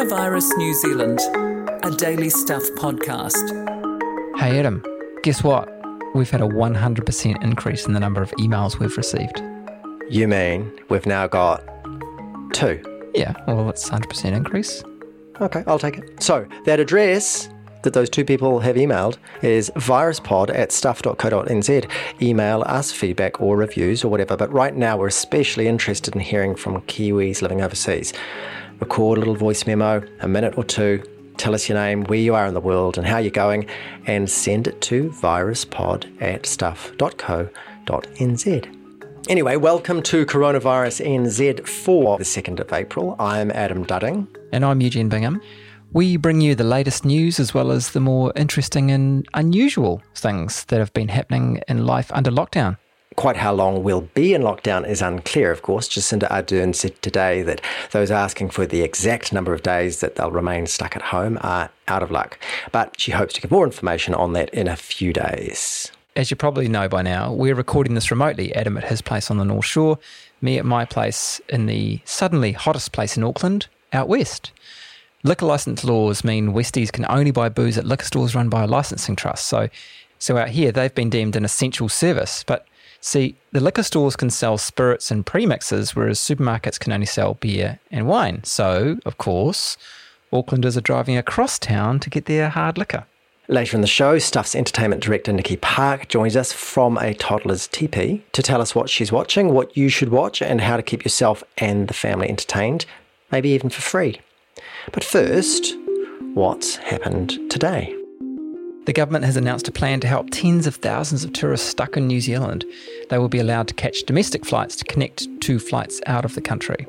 Coronavirus New Zealand, a daily stuff podcast. Hey Adam, guess what? We've had a 100% increase in the number of emails we've received. You mean we've now got two? Yeah, well, it's 100% increase. Okay, I'll take it. So, that address that those two people have emailed is viruspod at stuff.co.nz. Email us feedback or reviews or whatever, but right now we're especially interested in hearing from Kiwis living overseas. Record a little voice memo, a minute or two, tell us your name, where you are in the world, and how you're going, and send it to viruspod at stuff.co.nz. Anyway, welcome to Coronavirus NZ for the 2nd of April. I'm Adam Dudding. And I'm Eugene Bingham. We bring you the latest news as well as the more interesting and unusual things that have been happening in life under lockdown. Quite how long we'll be in lockdown is unclear, of course. Jacinda Ardern said today that those asking for the exact number of days that they'll remain stuck at home are out of luck. But she hopes to give more information on that in a few days. As you probably know by now, we're recording this remotely. Adam at his place on the North Shore, me at my place in the suddenly hottest place in Auckland, out west. Liquor license laws mean Westies can only buy booze at liquor stores run by a licensing trust. So, so out here, they've been deemed an essential service. But see, the liquor stores can sell spirits and premixes, whereas supermarkets can only sell beer and wine. So, of course, Aucklanders are driving across town to get their hard liquor. Later in the show, Stuff's entertainment director Nicky Park joins us from a toddler's teepee to tell us what she's watching, what you should watch, and how to keep yourself and the family entertained, maybe even for free. But first, what's happened today? The government has announced a plan to help tens of thousands of tourists stuck in New Zealand. They will be allowed to catch domestic flights to connect to flights out of the country.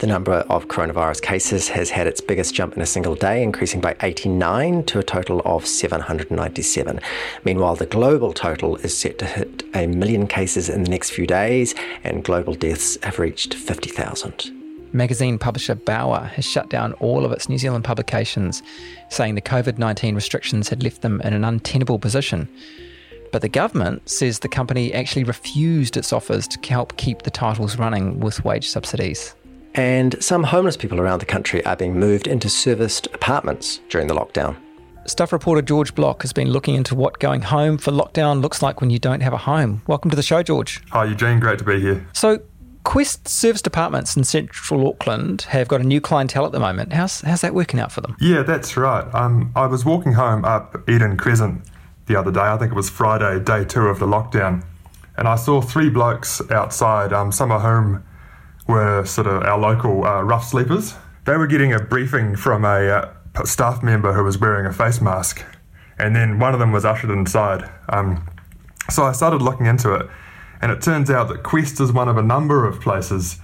The number of coronavirus cases has had its biggest jump in a single day, increasing by 89 to a total of 797. Meanwhile, the global total is set to hit a million cases in the next few days, and global deaths have reached 50,000. Magazine publisher Bauer has shut down all of its New Zealand publications, saying the COVID 19 restrictions had left them in an untenable position. But the government says the company actually refused its offers to help keep the titles running with wage subsidies. And some homeless people around the country are being moved into serviced apartments during the lockdown. Stuff reporter George Block has been looking into what going home for lockdown looks like when you don't have a home. Welcome to the show, George. Hi, Eugene. Great to be here. So, Quest serviced apartments in central Auckland have got a new clientele at the moment. How's, how's that working out for them? Yeah, that's right. Um, I was walking home up Eden Crescent the other day. I think it was Friday, day two of the lockdown. And I saw three blokes outside, um, some of whom were sort of our local uh, rough sleepers. They were getting a briefing from a uh, staff member who was wearing a face mask. And then one of them was ushered inside. Um, so I started looking into it. And it turns out that Quest is one of a number of places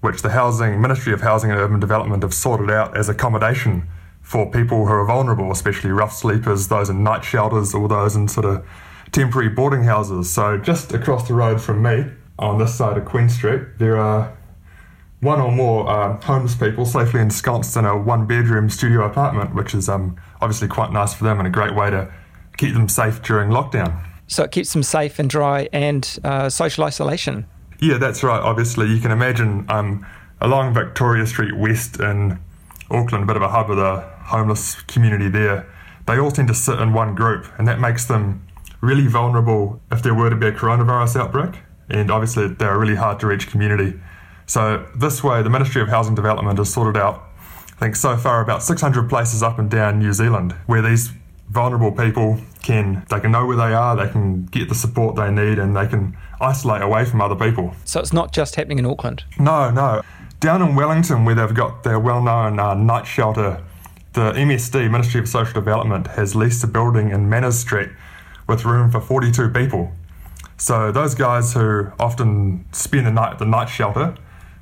which the Housing Ministry of Housing and Urban Development have sorted out as accommodation for people who are vulnerable, especially rough sleepers, those in night shelters, or those in sort of temporary boarding houses. So just across the road from me, on this side of Queen Street, there are one or more uh, homeless people safely ensconced in a one-bedroom studio apartment, which is um, obviously quite nice for them and a great way to keep them safe during lockdown. So it keeps them safe and dry and uh, social isolation. Yeah, that's right. Obviously, you can imagine um, along Victoria Street West in Auckland, a bit of a hub of the homeless community there. They all tend to sit in one group, and that makes them really vulnerable if there were to be a coronavirus outbreak. And obviously, they're a really hard to reach community. So, this way, the Ministry of Housing Development has sorted out, I think, so far about 600 places up and down New Zealand where these vulnerable people can they can know where they are, they can get the support they need, and they can isolate away from other people. So it's not just happening in Auckland. No, no. Down in Wellington, where they've got their well-known uh, night shelter, the MSD Ministry of Social Development has leased a building in Manners Street with room for 42 people. So those guys who often spend the night at the night shelter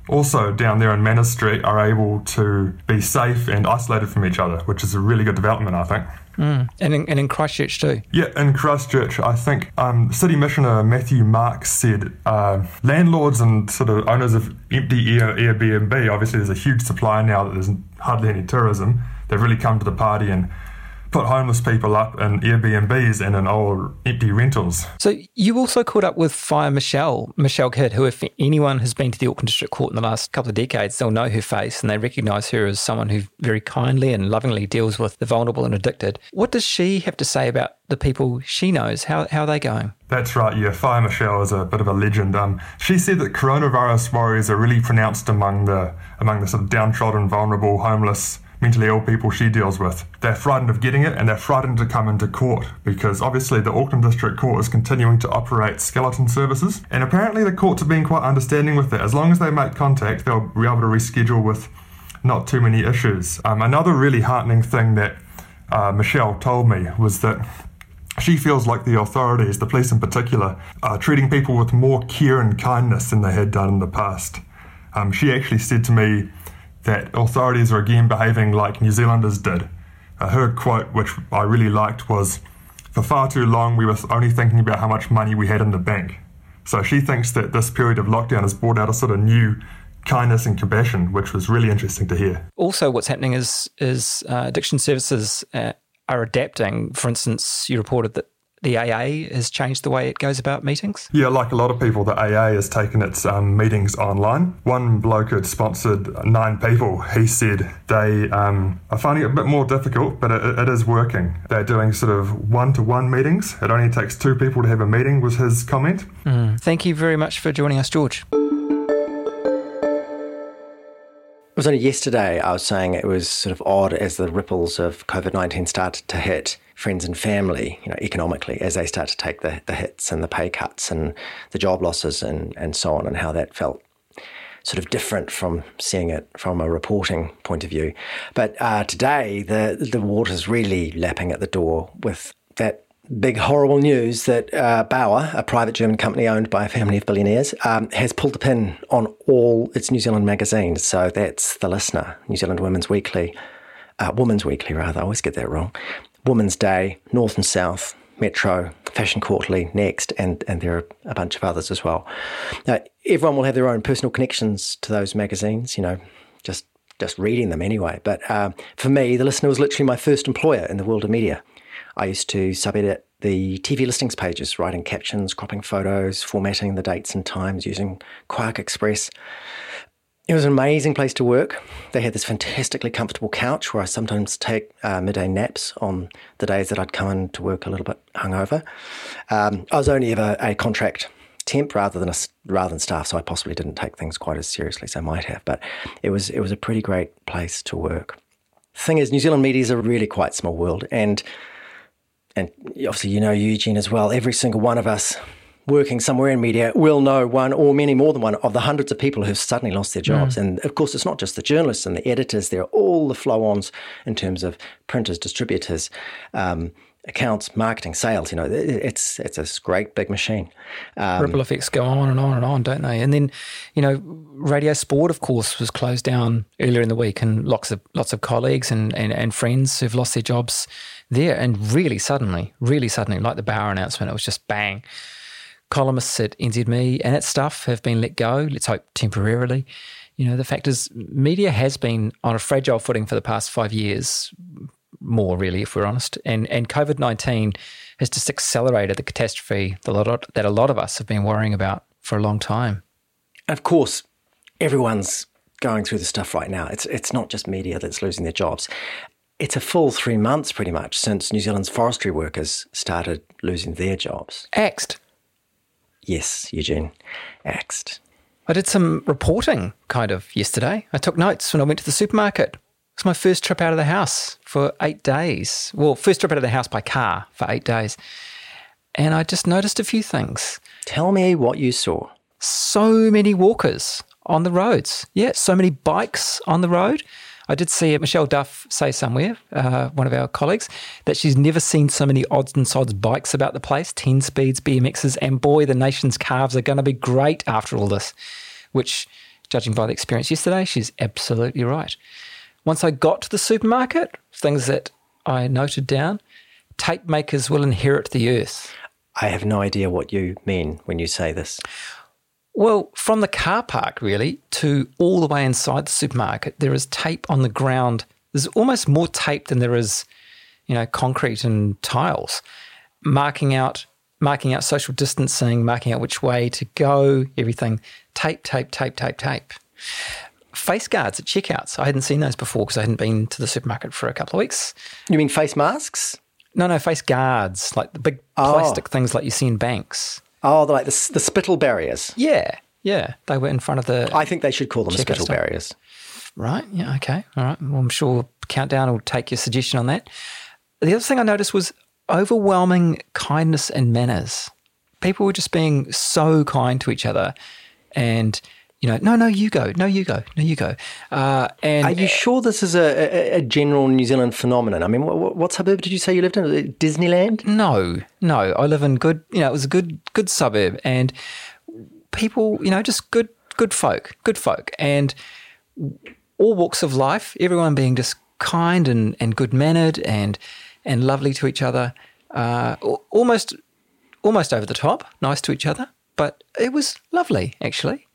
also down there in Manners Street are able to be safe and isolated from each other, which is a really good development, I think. Mm. And, in, and in Christchurch too? Yeah, in Christchurch, I think um, City Missioner Matthew Marks said uh, landlords and sort of owners of empty Air, Airbnb, obviously there's a huge supply now that there's hardly any tourism. They've really come to the party and put homeless people up in Airbnbs and in old empty rentals. So you also caught up with Fire Michelle, Michelle Kidd, who, if anyone has been to the Auckland District Court in the last couple of decades, they'll know her face and they recognise her as someone who very kindly and lovingly deals with the vulnerable and addicted. What does she have to say about the people she knows? How, how are they going? That's right, yeah. Fire Michelle is a bit of a legend. Um, she said that coronavirus worries are really pronounced among the among the sort of downtrodden, vulnerable, homeless, mentally ill people she deals with. They're frightened of getting it and they're frightened to come into court because obviously the Auckland District Court is continuing to operate skeleton services. And apparently the courts have been quite understanding with that. As long as they make contact, they'll be able to reschedule with not too many issues. Um, another really heartening thing that uh, Michelle told me was that she feels like the authorities, the police in particular, are treating people with more care and kindness than they had done in the past. Um, she actually said to me, that authorities are again behaving like New Zealanders did. Uh, her quote, which I really liked, was For far too long, we were only thinking about how much money we had in the bank. So she thinks that this period of lockdown has brought out a sort of new kindness and compassion, which was really interesting to hear. Also, what's happening is is uh, addiction services uh, are adapting. For instance, you reported that the AA has changed the way it goes about meetings? Yeah, like a lot of people, the AA has taken its um, meetings online. One bloke had sponsored nine people. He said they um, are finding it a bit more difficult, but it, it is working. They're doing sort of one to one meetings. It only takes two people to have a meeting, was his comment. Mm. Thank you very much for joining us, George. It was only yesterday I was saying it was sort of odd as the ripples of COVID 19 started to hit friends and family, you know, economically, as they start to take the, the hits and the pay cuts and the job losses and, and so on, and how that felt sort of different from seeing it from a reporting point of view. But uh, today, the the water's really lapping at the door with that big horrible news that uh, Bauer, a private German company owned by a family of billionaires, um, has pulled the pin on all its New Zealand magazines. So that's The Listener, New Zealand Women's Weekly, uh, Women's Weekly rather. I always get that wrong. Women's Day, North and South, Metro, Fashion Quarterly, Next, and, and there are a bunch of others as well. Now, everyone will have their own personal connections to those magazines, you know, just just reading them anyway. But uh, for me, the listener was literally my first employer in the world of media. I used to sub-edit the TV listings pages, writing captions, cropping photos, formatting the dates and times using QuarkXPress. It was an amazing place to work. They had this fantastically comfortable couch where I sometimes take uh, midday naps on the days that I'd come in to work a little bit hungover. Um, I was only ever a contract temp rather than a rather than staff, so I possibly didn't take things quite as seriously as I might have. But it was it was a pretty great place to work. The thing is, New Zealand media is a really quite small world, and and obviously you know Eugene as well. Every single one of us working somewhere in media will know one or many more than one of the hundreds of people who've suddenly lost their jobs. Mm. And of course, it's not just the journalists and the editors, there are all the flow ons in terms of printers, distributors. Um, accounts, marketing, sales. You know, it's it's a great big machine. Um, Ripple effects go on and on and on, don't they? And then, you know, Radio Sport, of course, was closed down earlier in the week, and lots of lots of colleagues and and, and friends who've lost their jobs there, and really suddenly, really suddenly, like the Bauer announcement, it was just bang. Columnists at NZME and its stuff have been let go. Let's hope temporarily. You know, the fact is, media has been on a fragile footing for the past five years, more really, if we're honest. And and COVID nineteen has just accelerated the catastrophe that a lot of us have been worrying about for a long time. Of course, everyone's going through the stuff right now. It's it's not just media that's losing their jobs. It's a full three months, pretty much, since New Zealand's forestry workers started losing their jobs. Axed. Yes, Eugene, axed. I did some reporting kind of yesterday. I took notes when I went to the supermarket. It was my first trip out of the house for eight days. Well, first trip out of the house by car for eight days. And I just noticed a few things. Tell me what you saw. So many walkers on the roads. Yeah, so many bikes on the road. I did see Michelle Duff say somewhere, uh, one of our colleagues, that she's never seen so many odds and sods bikes about the place 10 speeds, BMXs, and boy, the nation's calves are going to be great after all this, which, judging by the experience yesterday, she's absolutely right. Once I got to the supermarket, things that I noted down tape makers will inherit the earth. I have no idea what you mean when you say this. Well, from the car park, really, to all the way inside the supermarket, there is tape on the ground. There's almost more tape than there is you know, concrete and tiles, marking out marking out social distancing, marking out which way to go, everything. Tape, tape, tape, tape, tape. Face guards at checkouts. I hadn't seen those before because I hadn't been to the supermarket for a couple of weeks. You mean face masks? No, no, face guards, like the big Oh. plastic things like you see in banks. Oh, they're like the, the spittle barriers. Yeah, yeah. They were in front of the. I think they should call them spittle barriers. Right. Yeah. Okay. All right. Well, I'm sure Countdown will take your suggestion on that. The other thing I noticed was overwhelming kindness and manners. People were just being so kind to each other, and you know, no, no, you go, no, you go, no, you go. Uh, and Are you sure this is a, a, a general New Zealand phenomenon? I mean, what, what suburb did you say you lived in? Disneyland? No, no. I live in good. You know, it was a good, good suburb, and people. You know, just good, good folk, good folk, and all walks of life. Everyone being just kind and and good mannered and and lovely to each other. Uh, almost, almost over the top, nice to each other. But it was lovely, actually.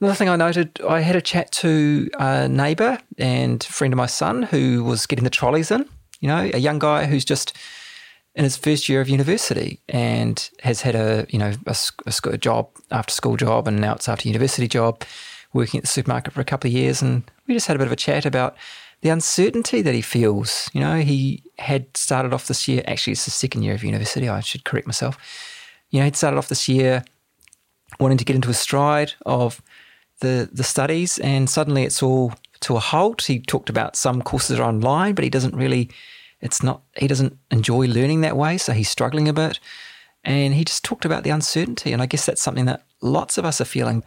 Another thing I noted, I had a chat to a neighbour and friend of my son who was getting the trolleys in. You know, a young guy who's just in his first year of university and has had a you know a, a job after school job and now it's after university job working at the supermarket for a couple of years and we just had a bit of a chat about the uncertainty that he feels you know he had started off this year actually it's the second year of university I should correct myself you know he'd started off this year wanting to get into a stride of the the studies and suddenly it's all to a halt. He talked about some courses are online, but he doesn't really it's not he doesn't enjoy learning that way, so he's struggling a bit. And he just talked about the uncertainty. And I guess that's something that lots of us are feeling.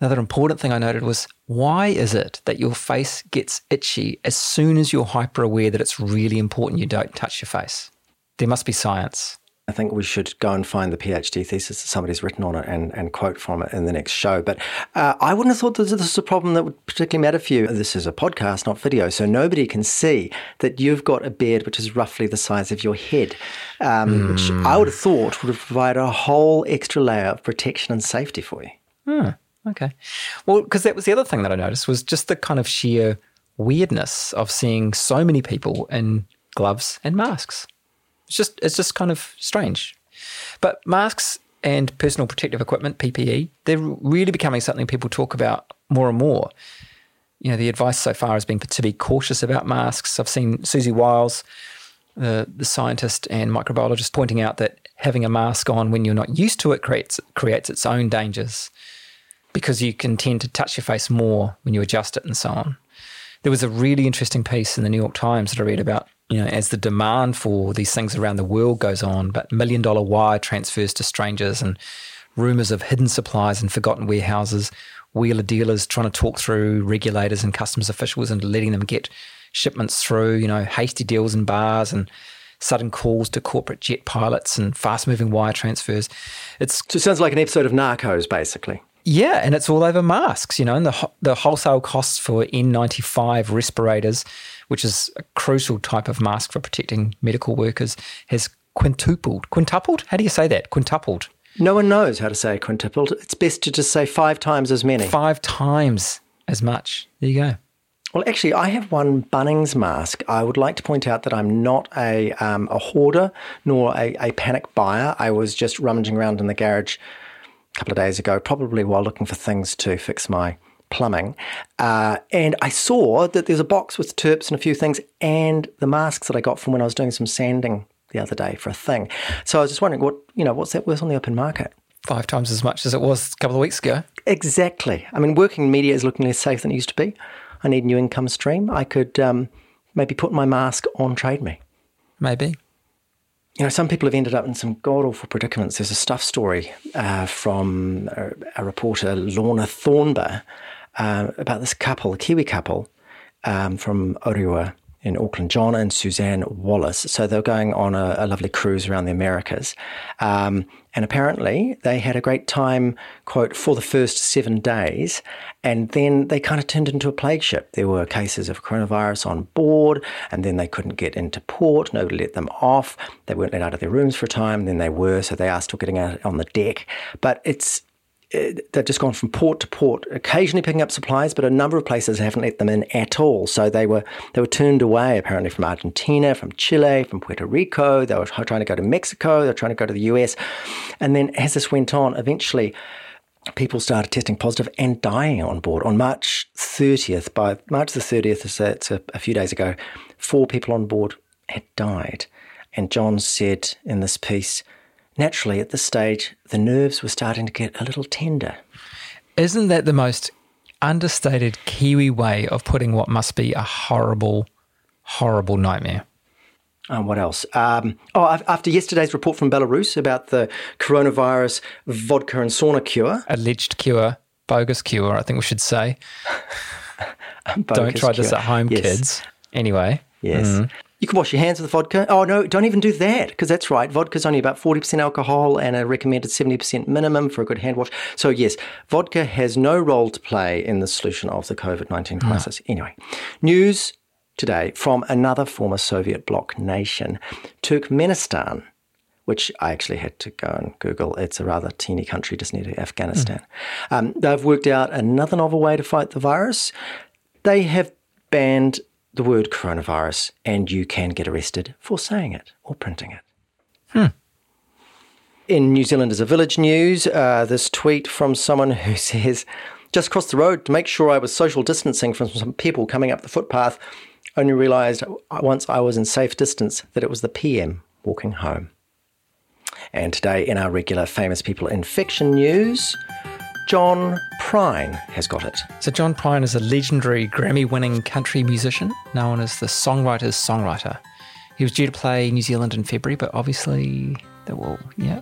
Another important thing I noted was why is it that your face gets itchy as soon as you're hyper aware that it's really important you don't touch your face? There must be science. I think we should go and find the PhD thesis that somebody's written on it and, and quote from it in the next show. But uh, I wouldn't have thought that this is a problem that would particularly matter for you. This is a podcast, not video, so nobody can see that you've got a beard which is roughly the size of your head, um, which I would have thought would have provided a whole extra layer of protection and safety for you. Hmm. Okay. Well, because that was the other thing that I noticed was just the kind of sheer weirdness of seeing so many people in gloves and masks. It's just it's just kind of strange. But masks and personal protective equipment (PPE) they're really becoming something people talk about more and more. You know, the advice so far has been to be cautious about masks. I've seen Siouxsie Wiles, the, the scientist and microbiologist, pointing out that having a mask on when you're not used to it creates creates its own dangers because you can tend to touch your face more when you adjust it and so on. There was a really interesting piece in the New York Times that I read about, you know, as the demand for these things around the world goes on, but million dollar wire transfers to strangers and rumors of hidden supplies and forgotten warehouses, wheeler dealers trying to talk through regulators and customs officials and letting them get shipments through, you know, hasty deals in bars and sudden calls to corporate jet pilots and fast moving wire transfers. It's So it sounds like an episode of Narcos, basically. yeah, and it's all over masks, you know, and the the wholesale costs for N95 respirators, which is a crucial type of mask for protecting medical workers, has quintupled. Quintupled? How do you say that? Quintupled. No one knows how to say quintupled. It's best to just say five times as many. Five times as much. There you go. Well, actually, I have one Bunnings mask. I would like to point out that I'm not a, um, a hoarder nor a, a panic buyer. I was just rummaging around in the garage a couple of days ago, probably while looking for things to fix my plumbing. Uh, and I saw that there's a box with terps and a few things and the masks that I got from when I was doing some sanding the other day for a thing. So I was just wondering, what you know, what's that worth on the open market? Five times as much as it was a couple of weeks ago. Exactly. I mean, working media is looking less safe than it used to be. I need a new income stream. I could um, maybe put my mask on Trade Me. Maybe. You know, some people have ended up in some god awful predicaments. There's a stuff story uh, from a, a reporter, Lorna Thornber, uh, about this couple, a Kiwi couple um, from Orewa in Auckland, John and Suzanne Wallace. So they're going on a, a lovely cruise around the Americas. Um, and apparently they had a great time, quote, for the first seven days. And then they kind of turned into a plague ship. There were cases of coronavirus on board, and then they couldn't get into port. Nobody let them off. They weren't let out of their rooms for a time. Then they were, so they are still getting out on the deck. But it's Uh, they've just gone from port to port, occasionally picking up supplies, but a number of places haven't let them in at all. So they were they were turned away apparently from Argentina, from Chile, from Puerto Rico. They were trying to go to Mexico. They were trying to go to the US, and then as this went on, eventually people started testing positive and dying on board. On March 30th, by March the 30th, so it's a, a few days ago, four people on board had died. And John said in this piece, naturally at this stage, the nerves were starting to get a little tender. Isn't that the most understated Kiwi way of putting what must be a horrible, horrible nightmare? Um, what else? Um, oh, after yesterday's report from Belarus about the coronavirus vodka and sauna cure. Alleged cure, bogus cure, I think we should say. don't try cure. this at home, yes. kids. Anyway. Yes. Mm. You can wash your hands with vodka. Oh, no, don't even do that because that's right. Vodka's only about 40% alcohol and a recommended 70% minimum for a good hand wash. So, yes, vodka has no role to play in the solution of the COVID 19 crisis. No. Anyway, news today from another former Soviet bloc nation, Turkmenistan, which I actually had to go and Google. It's a rather teeny country just near to Afghanistan. Mm. Um, they've worked out another novel way to fight the virus. They have banned the word coronavirus, and you can get arrested for saying it or printing it. Hmm. In New Zealand as a village news, uh, this tweet from someone who says, just crossed the road to make sure I was social distancing from some people coming up the footpath. Only realised once I was in safe distance that it was the PM walking home. And today, in our regular famous people in fiction news, John Prine has got it. So, John Prine is a legendary Grammy winning country musician known as the songwriter's songwriter. He was due to play New Zealand in February, but obviously, well, yeah.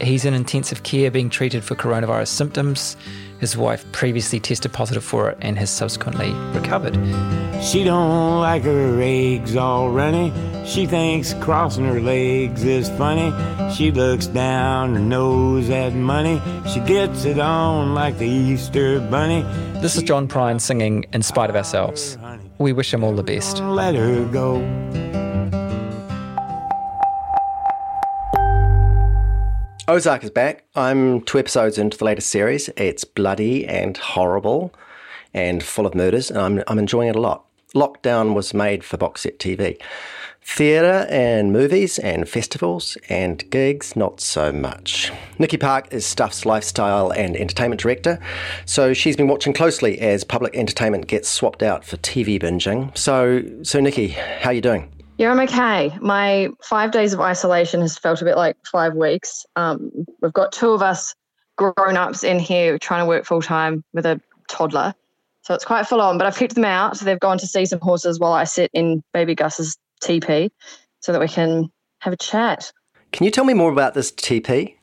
He's in intensive care being treated for coronavirus symptoms. His wife previously tested positive for it and has subsequently recovered. She don't like her eggs all runny. She thinks crossing her legs is funny. She looks down her nose at money. She gets it on like the Easter bunny. This is John Prine singing In Spite of Ourselves. We wish him all the best. Let her go. Ozark is back. I'm two episodes into the latest series. It's bloody and horrible and full of murders, and I'm, I'm enjoying it a lot. Lockdown was made for box set TV. Theatre and movies and festivals and gigs, not so much. Nicky Park is Stuff's lifestyle and entertainment director, so she's been watching closely as public entertainment gets swapped out for TV binging. So, so Nicky, how are you doing? Yeah, I'm okay. My five days of isolation has felt a bit like five weeks. Um, we've got two of us grown ups in here trying to work full time with a toddler. So it's quite full on, but I've kicked them out. So they've gone to see some horses while I sit in baby Gus's teepee so that we can have a chat. Can you tell me more about this TP?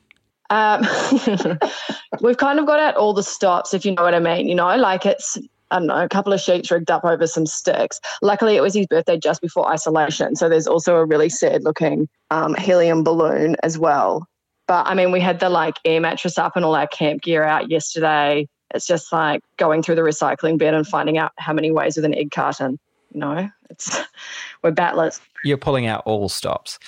Um, we've kind of got out all the stops, if you know what I mean. You know, like it's I don't know, a couple of sheets rigged up over some sticks. Luckily, it was his birthday just before isolation. So there's also a really sad looking um, helium balloon as well. But I mean, we had the like air mattress up and all our camp gear out yesterday. It's just like going through the recycling bin and finding out how many ways with an egg carton. You know, it's we're battlers. You're pulling out all stops.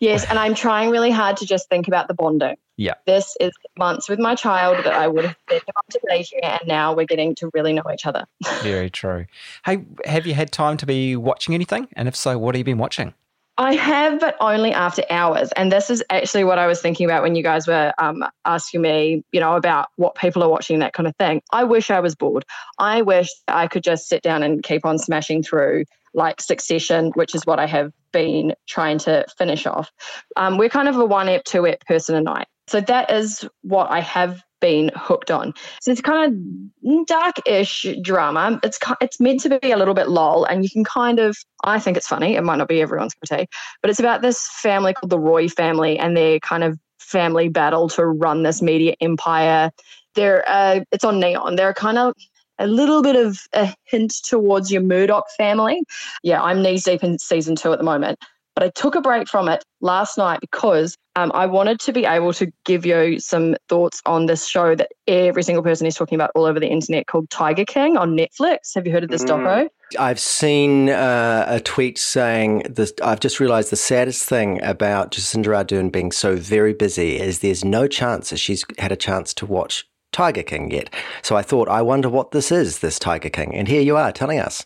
Yes, and I'm trying really hard to just think about the bonding. Yeah. This is months with my child that I would have been to daycare, and now we're getting to really know each other. Very true. Hey, have you had time to be watching anything? And if so, what have you been watching? I have, but only after hours. And this is actually what I was thinking about when you guys were um, asking me, you know, about what people are watching, that kind of thing. I wish I was bored. I wish I could just sit down and keep on smashing through like Succession, which is what I have been trying to finish off. Um, we're kind of a one ep, two ep person a night. So that is what I have been hooked on. So it's kind of dark-ish drama. It's it's meant to be a little bit lol, and you can kind of I think it's funny. It might not be everyone's cup of tea, but it's about this family called the Roy family and their kind of family battle to run this media empire. They're uh, it's on Neon. They're kind of a little bit of a hint towards your Murdoch family. Yeah, I'm knees deep in season two at the moment. But I took a break from it last night because um, I wanted to be able to give you some thoughts on this show that every single person is talking about all over the internet called Tiger King on Netflix. Have you heard of this mm. doco? I've seen uh, a tweet saying this. I've just realised the saddest thing about Jacinda Ardern being so very busy is there's no chance that she's had a chance to watch Tiger King yet. So I thought, I wonder what this is, this Tiger King. And here you are telling us.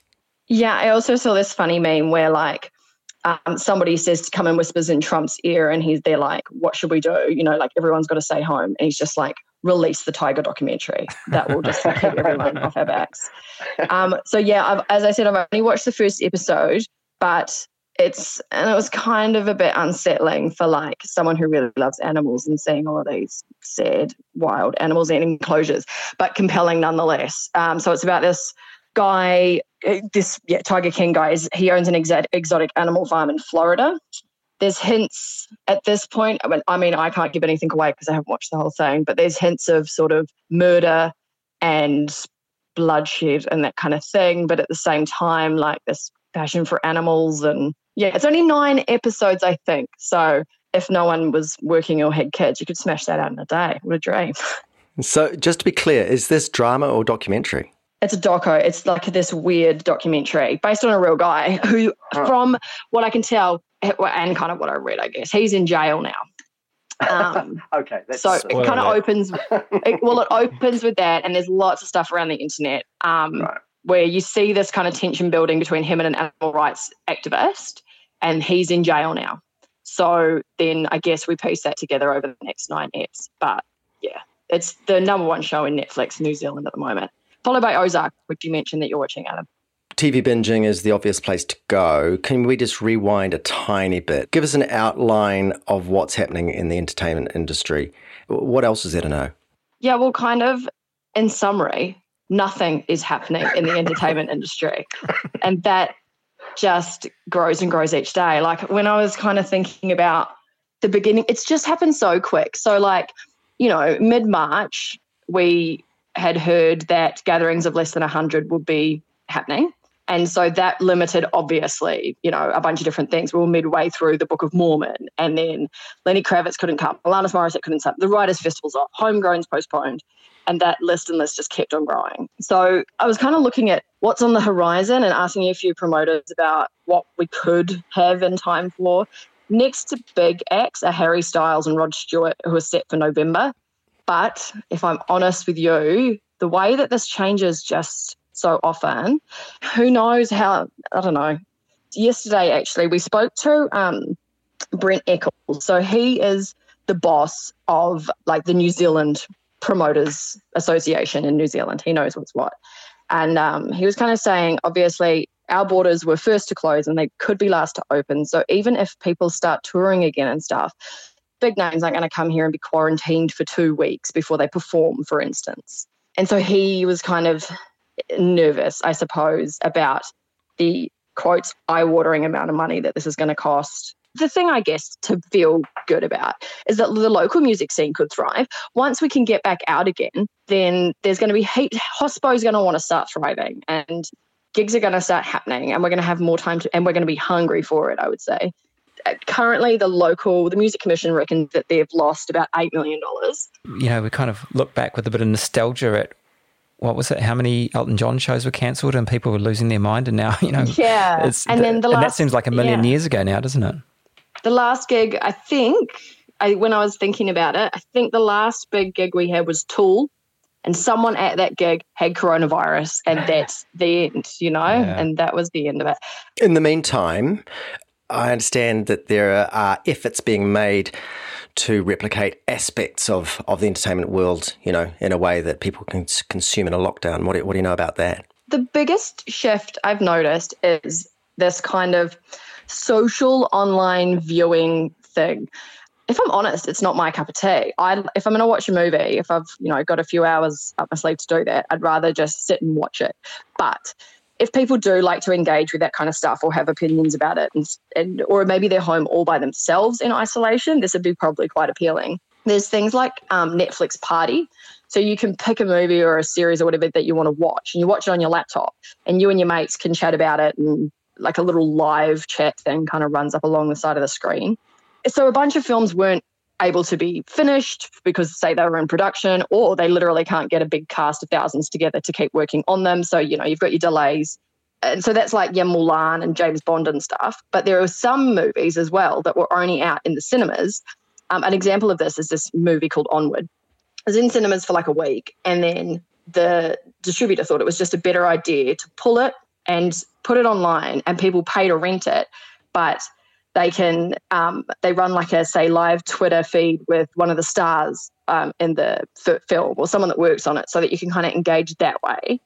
Yeah, I also saw this funny meme where like um, somebody says to come and whispers in Trump's ear, and he's they're like, "What should we do?" You know, like everyone's got to stay home, and he's just like, "Release the Tiger documentary. That will just keep everyone off our backs." Um, so yeah, I've, as I said, I've only watched the first episode, but it's and it was kind of a bit unsettling for like someone who really loves animals and seeing all of these sad wild animals in enclosures, but compelling nonetheless. Um, so it's about this guy, uh, this yeah, Tiger King guy, is he owns an exotic animal farm in Florida. There's hints at this point. I mean, I, mean, I can't give anything away because I haven't watched the whole thing, but there's hints of sort of murder and bloodshed and that kind of thing. But at the same time, like this passion for animals and yeah, it's only nine episodes, I think. So if no one was working or had kids, you could smash that out in a day. What a dream. So just to be clear, is this drama or documentary? It's a doco. It's like this weird documentary based on a real guy who, from what I can tell, and kind of what I read, I guess he's in jail now. Um, okay, so it kind of opens. It, well, it opens with that, and there's lots of stuff around the internet um, right. where you see this kind of tension building between him and an animal rights activist, and he's in jail now. So then I guess we piece that together over the next nine eps. But yeah, it's the number one show in Netflix New Zealand at the moment followed by Ozark, which you mentioned that you're watching, Adam. TV binging is the obvious place to go. Can we just rewind a tiny bit? Give us an outline of what's happening in the entertainment industry. What else is there to know? Yeah, well, kind of in summary, nothing is happening in the entertainment industry. And that just grows and grows each day. Like when I was kind of thinking about the beginning, it's just happened so quick. So, like, you know, mid March, we had heard that gatherings of less than 100 would be happening. And so that limited, obviously, you know, a bunch of different things. We were midway through the Book of Mormon, and then Lenny Kravitz couldn't come, Alanis Morissette couldn't come, the Writers' Festival's off, Homegrown's postponed, and that list and list just kept on growing. So I was kind of looking at what's on the horizon and asking a few promoters about what we could have in time for. Next to big acts are Harry Styles and Rod Stewart, who are set for November. But if I'm honest with you, the way that this changes just so often, who knows how, I don't know. Yesterday, actually, we spoke to um, Brent Eccles. So he is the boss of like the New Zealand Promoters Association in New Zealand. He knows what's what. And um, he was kind of saying, obviously, our borders were first to close and they could be last to open. So even if people start touring again and stuff, big names aren't going to come here and be quarantined for two weeks before they perform, for instance. And so he was kind of nervous, I suppose, about the quotes eye watering amount of money that this is going to cost. The thing, I guess, to feel good about is that the local music scene could thrive. Once we can get back out again, then there's going to be heat. Hospo's going to want to start thriving and gigs are going to start happening and we're going to have more time to, and we're going to be hungry for it, I would say currently the local the music commission reckons that they've lost about eight million dollars you know we kind of look back with a bit of nostalgia at what was it how many elton john shows were cancelled and people were losing their mind and now you know yeah it's and the, then the last, and that seems like a million yeah. years ago now doesn't it the last gig i think I, when i was thinking about it i think the last big gig we had was tool and someone at that gig had coronavirus and that's the end you know yeah. and that was the end of it in the meantime I understand that there are efforts being made to replicate aspects of, of the entertainment world, you know, in a way that people can consume in a lockdown. What do, what do you know about that? The biggest shift I've noticed is this kind of social online viewing thing. If I'm honest, it's not my cup of tea. I if I'm going to watch a movie, if I've you know got a few hours up my sleeve to do that, I'd rather just sit and watch it. But if people do like to engage with that kind of stuff or have opinions about it, and, and or maybe they're home all by themselves in isolation, this would be probably quite appealing. There's things like um, Netflix Party. So you can pick a movie or a series or whatever that you want to watch, and you watch it on your laptop, and you and your mates can chat about it and like a little live chat thing kind of runs up along the side of the screen. So a bunch of films weren't able to be finished because say they were in production or they literally can't get a big cast of thousands together to keep working on them. So, you know, you've got your delays. And so that's like yeah, Mulan and James Bond and stuff. But there are some movies as well that were only out in the cinemas. Um, an example of this is this movie called Onward. It was in cinemas for like a week, and then the distributor thought it was just a better idea to pull it and put it online, and people pay to rent it. But they can um, they run like a say live Twitter feed with one of the stars um, in the f- film or someone that works on it, so that you can kind of engage that way.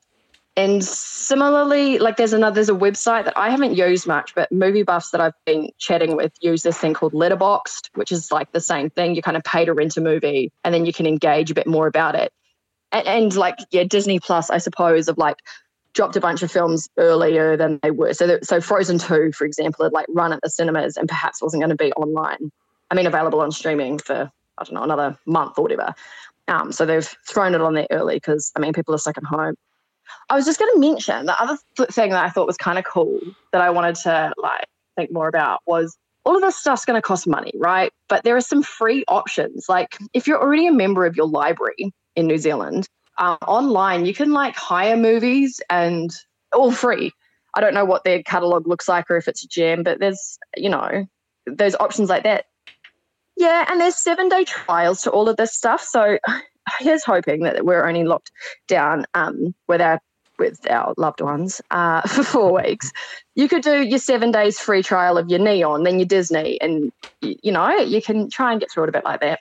And similarly, like there's another there's a website that I haven't used much, but movie buffs that I've been chatting with use this thing called Letterboxd, which is like the same thing. You kind of pay to rent a movie, and then you can engage a bit more about it. And, and like yeah, Disney Plus, I suppose, of like dropped a bunch of films earlier than they were. So, so Frozen Two, for example, had like run at the cinemas and perhaps wasn't going to be online. I mean, available on streaming for I don't know another month or whatever. Um, so they've thrown it on there early because I mean people are stuck at home. I was just going to mention the other thing that I thought was kind of cool that I wanted to like think more about was all of this stuff's going to cost money, right? But there are some free options. Like if you're already a member of your library in New Zealand, um, online you can like hire movies and all free. I don't know what their catalog looks like or if it's a gem, but there's you know there's options like that. Yeah, and there's seven day trials to all of this stuff. So here's hoping that we're only locked down um, with our with our loved ones uh, for four weeks. You could do your seven days free trial of your Neon, then your Disney, and you know you can try and get through it a bit like that.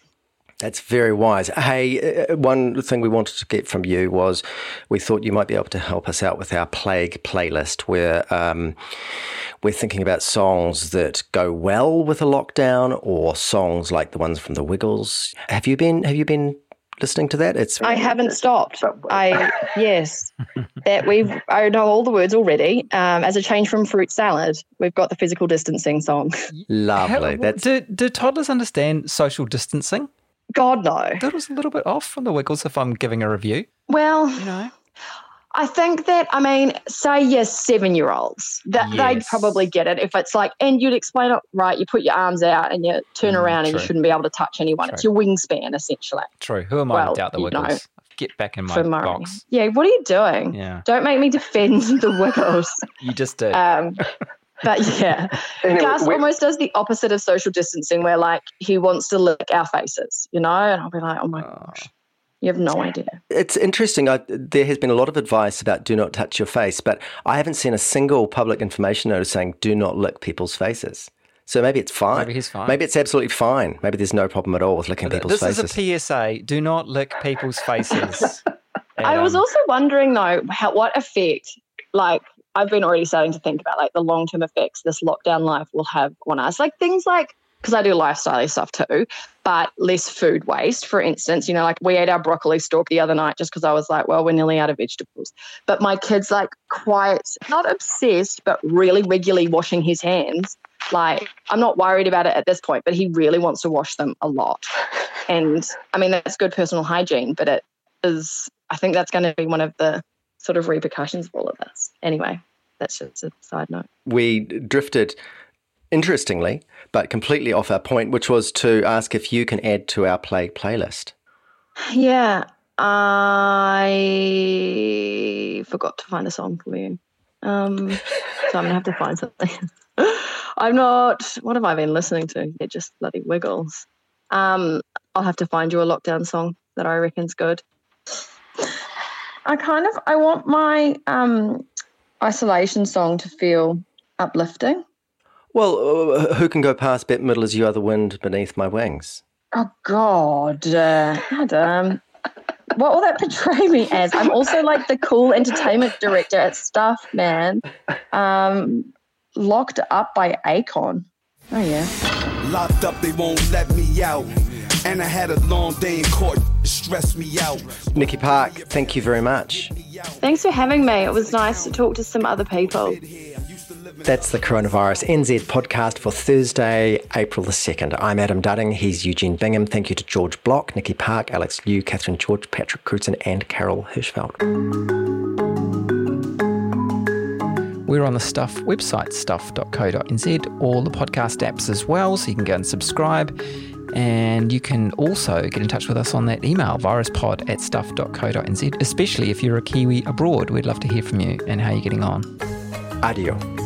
That's very wise. Hey, uh, one thing we wanted to get from you was we thought you might be able to help us out with our plague playlist, where um, we're thinking about songs that go well with a lockdown, or songs like the ones from the Wiggles. Have you been? Have you been listening to that? It's I haven't stopped. I yes, that we've I know all the words already. Um, as a change from fruit salad, we've got the physical distancing song. lovely. How- That's do, do toddlers understand social distancing? God no. That was a little bit off from the Wiggles if I'm giving a review. Well, You know? I think that I mean, say your seven year olds that they'd probably get it if it's like, and you'd explain it right. You put your arms out and you turn Mm, around and you shouldn't be able to touch anyone. It's your wingspan essentially True. Who am I Well, to doubt the you know, Wiggles? Get back in my box. Yeah, what are you doing? Yeah. Don't make me defend the Wiggles. You just did. Um, but yeah, Anyway, Gus almost does the opposite of social distancing, where like he wants to lick our faces, you know, and I'll be like, oh my Oh. gosh, you have no idea. It's interesting. I, there has been a lot of advice about do not touch your face, but I haven't seen a single public information notice saying do not lick people's faces. So maybe it's fine. Maybe he's fine. Maybe it's absolutely fine. Maybe there's no problem at all with licking people's this faces. is a PSA. Do not lick people's faces. I was also wondering though, how, what effect, like I've been already starting to think about like the long term effects this lockdown life will have on us. Like things like, because I do lifestyle stuff too, but less food waste. For instance, you know, like we ate our broccoli stalk the other night just because I was like, well, we're nearly out of vegetables. But my kid's like quite, not obsessed, but really regularly washing his hands. Like, I'm not worried about it at this point, but he really wants to wash them a lot. And I mean, that's good personal hygiene, but it is, I think that's going to be one of the sort of repercussions of all of this. Anyway, that's just a side note. we drifted interestingly, but completely off our point, which was to ask if you can add to our play playlist. Yeah, I forgot to find a song for you. Um, so I'm gonna have to find something. I'm not. What have I been listening to? It just bloody wiggles. Um, I'll have to find you a lockdown song that I reckon's good. I kind of I want my um isolation song to feel uplifting. Well, uh, who can go past Bette Midler as you are the wind beneath my wings? Oh God, uh, Adam. What will that portray me as? I'm also like the cool entertainment director at Stuff, man. Um, locked up by Akon. Oh yeah. Locked up, they won't let me out. And I had a long day in court, stressed me out. Nicky Park, thank you very much. Thanks for having me. It was nice to talk to some other people. That's the Coronavirus NZ podcast for Thursday, April the 2nd. I'm Adam Dudding. He's Eugene Bingham. Thank you to George Block, Nicky Park, Alex Liu, Catherine George, Patrick Crewdson, and Carol Hirschfeld. We're on the Stuff website, stuff.co.nz, all the podcast apps as well, so you can go and subscribe. And you can also get in touch with us on that email, viruspod at stuff.co.nz, especially if you're a Kiwi abroad. We'd love to hear from you and how you're getting on. Adio.